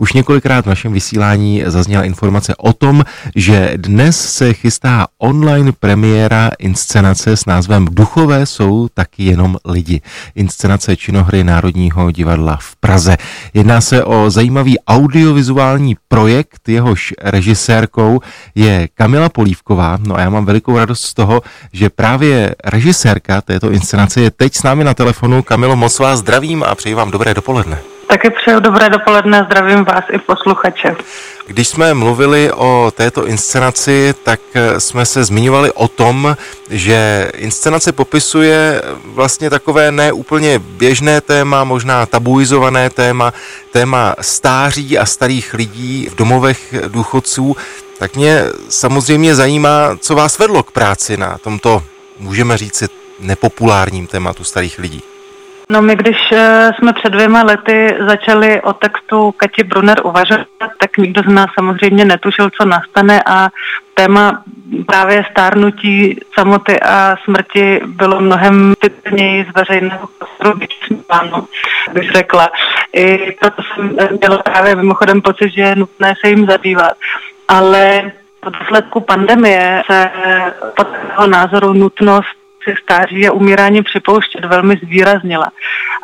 Už několikrát v našem vysílání zazněla informace o tom, že dnes se chystá online premiéra inscenace s názvem Duchové jsou taky jenom lidi. Inscenace činohry Národního divadla v Praze. Jedná se o zajímavý audiovizuální projekt, jehož režisérkou je Kamila Polívková. No a já mám velikou radost z toho, že právě režisérka této inscenace je teď s námi na telefonu. Kamilo, moc vás zdravím a přeji vám dobré dopoledne. Taky přeju dobré dopoledne, zdravím vás i posluchače. Když jsme mluvili o této inscenaci, tak jsme se zmiňovali o tom, že inscenace popisuje vlastně takové neúplně běžné téma, možná tabuizované téma, téma stáří a starých lidí v domovech důchodců. Tak mě samozřejmě zajímá, co vás vedlo k práci na tomto, můžeme říci, nepopulárním tématu starých lidí. No my, když eh, jsme před dvěma lety začali o textu Kati Brunner uvažovat, tak nikdo z nás samozřejmě netušil, co nastane a téma právě stárnutí, samoty a smrti bylo mnohem typněji z veřejného prostoru vyčníváno, bych řekla. I proto jsem měla právě mimochodem pocit, že je nutné se jim zabývat. Ale po důsledku pandemie se podle názoru nutnost se stáří a umírání připouštět velmi zvýraznila.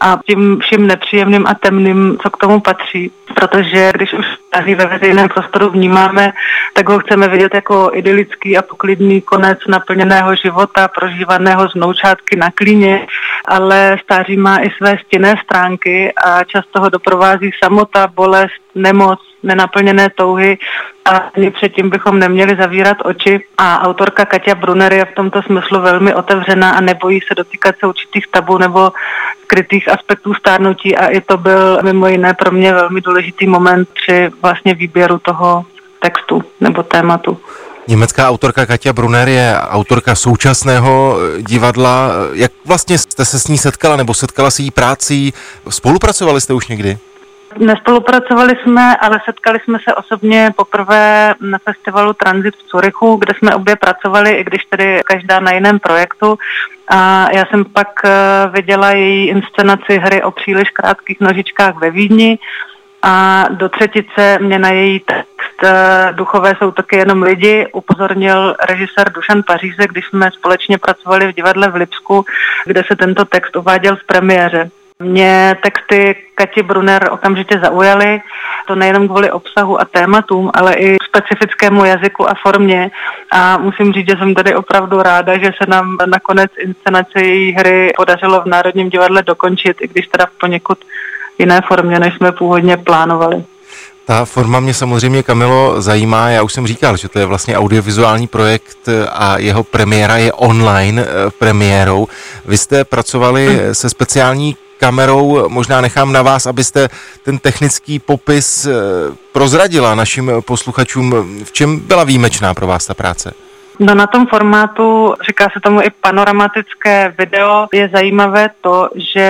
A tím vším nepříjemným a temným, co k tomu patří. Protože když už stáří ve veřejném prostoru vnímáme, tak ho chceme vidět jako idylický a poklidný konec naplněného života, prožívaného z noučátky na klíně, ale stáří má i své stinné stránky a často ho doprovází samota, bolest, nemoc, nenaplněné touhy a ani předtím bychom neměli zavírat oči. A autorka Katia Brunner je v tomto smyslu velmi otevřená a nebojí se dotýkat se určitých tabů nebo skrytých aspektů stárnutí a i to byl mimo jiné pro mě velmi důležitý moment při vlastně výběru toho textu nebo tématu. Německá autorka Katia Brunner je autorka současného divadla. Jak vlastně jste se s ní setkala nebo setkala s její prácí? Spolupracovali jste už někdy? Nespolupracovali jsme, ale setkali jsme se osobně poprvé na festivalu Transit v Curychu, kde jsme obě pracovali, i když tedy každá na jiném projektu. A já jsem pak eh, viděla její inscenaci hry o příliš krátkých nožičkách ve Vídni a do třetice mě na její text eh, Duchové jsou taky jenom lidi upozornil režisér Dušan Paříze, když jsme společně pracovali v divadle v Lipsku, kde se tento text uváděl v premiéře. Mě texty Kati Brunner okamžitě zaujaly, to nejenom kvůli obsahu a tématům, ale i specifickému jazyku a formě. A musím říct, že jsem tady opravdu ráda, že se nám nakonec inscenace její hry podařilo v Národním divadle dokončit, i když teda v poněkud jiné formě, než jsme původně plánovali. Ta forma mě samozřejmě, Kamilo, zajímá. Já už jsem říkal, že to je vlastně audiovizuální projekt a jeho premiéra je online eh, premiérou. Vy jste pracovali hmm. se speciální kamerou. Možná nechám na vás, abyste ten technický popis eh, prozradila našim posluchačům. V čem byla výjimečná pro vás ta práce? No na tom formátu, říká se tomu i panoramatické video, je zajímavé to, že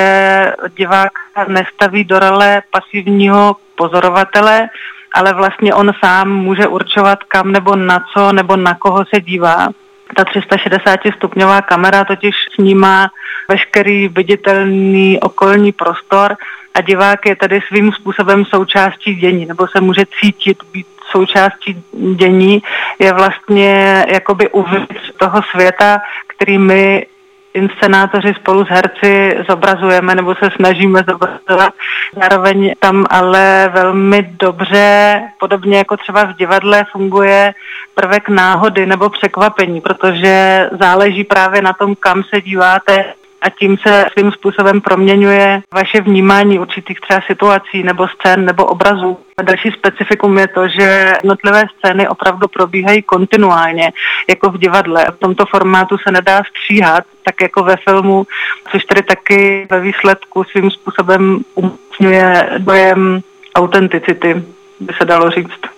divák nestaví do role pasivního pozorovatele, ale vlastně on sám může určovat kam nebo na co nebo na koho se dívá. Ta 360 stupňová kamera totiž snímá veškerý viditelný okolní prostor a divák je tady svým způsobem součástí dění, nebo se může cítit být součástí dění, je vlastně jakoby uvnitř toho světa, který my inscenátoři spolu s herci zobrazujeme nebo se snažíme zobrazovat. Zároveň tam ale velmi dobře, podobně jako třeba v divadle, funguje prvek náhody nebo překvapení, protože záleží právě na tom, kam se díváte, a tím se svým způsobem proměňuje vaše vnímání určitých třeba situací nebo scén nebo obrazů. A další specifikum je to, že jednotlivé scény opravdu probíhají kontinuálně, jako v divadle. V tomto formátu se nedá stříhat, tak jako ve filmu, což tedy taky ve výsledku svým způsobem umocňuje dojem autenticity, by se dalo říct.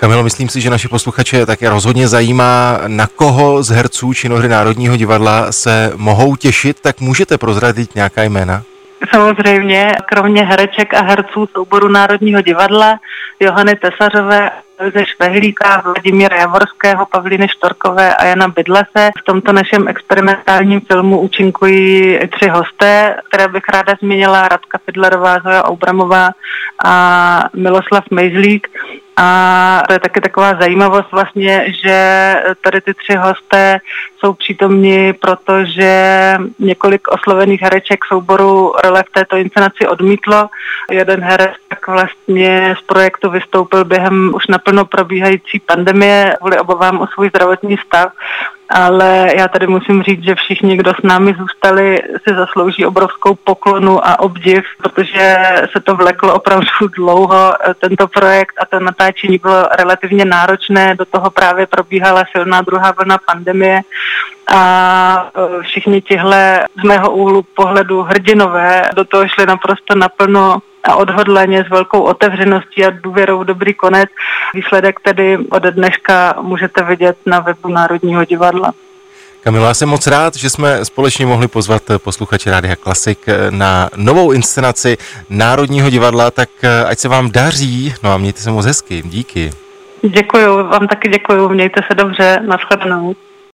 Kamilo, myslím si, že naše posluchače také rozhodně zajímá, na koho z herců činohry Národního divadla se mohou těšit, tak můžete prozradit nějaká jména? Samozřejmě, kromě hereček a herců souboru Národního divadla, Johany Tesařové, Ilze Švehlíka, Vladimíra Javorského, Pavlíny Štorkové a Jana Bydlase. V tomto našem experimentálním filmu účinkují tři hosté, které bych ráda zmínila, Radka Fidlerová, Zoja Aubramová a Miloslav Mejzlík. A to je taky taková zajímavost vlastně, že tady ty tři hosté jsou přítomni, protože několik oslovených hereček souboru role v této inscenaci odmítlo. Jeden herec tak vlastně z projektu vystoupil během už naplno probíhající pandemie kvůli obavám o svůj zdravotní stav ale já tady musím říct, že všichni, kdo s námi zůstali, si zaslouží obrovskou poklonu a obdiv, protože se to vleklo opravdu dlouho. Tento projekt a to natáčení bylo relativně náročné, do toho právě probíhala silná druhá vlna pandemie a e, všichni tihle z mého úhlu pohledu hrdinové do toho šli naprosto naplno a odhodleně s velkou otevřeností a důvěrou v dobrý konec. Výsledek tedy od dneška můžete vidět na webu Národního divadla. Kamilo, já jsem moc rád, že jsme společně mohli pozvat posluchače Rádia Klasik na novou inscenaci Národního divadla, tak e, ať se vám daří, no a mějte se moc hezky, díky. Děkuju, vám taky děkuju, mějte se dobře, nashledanou.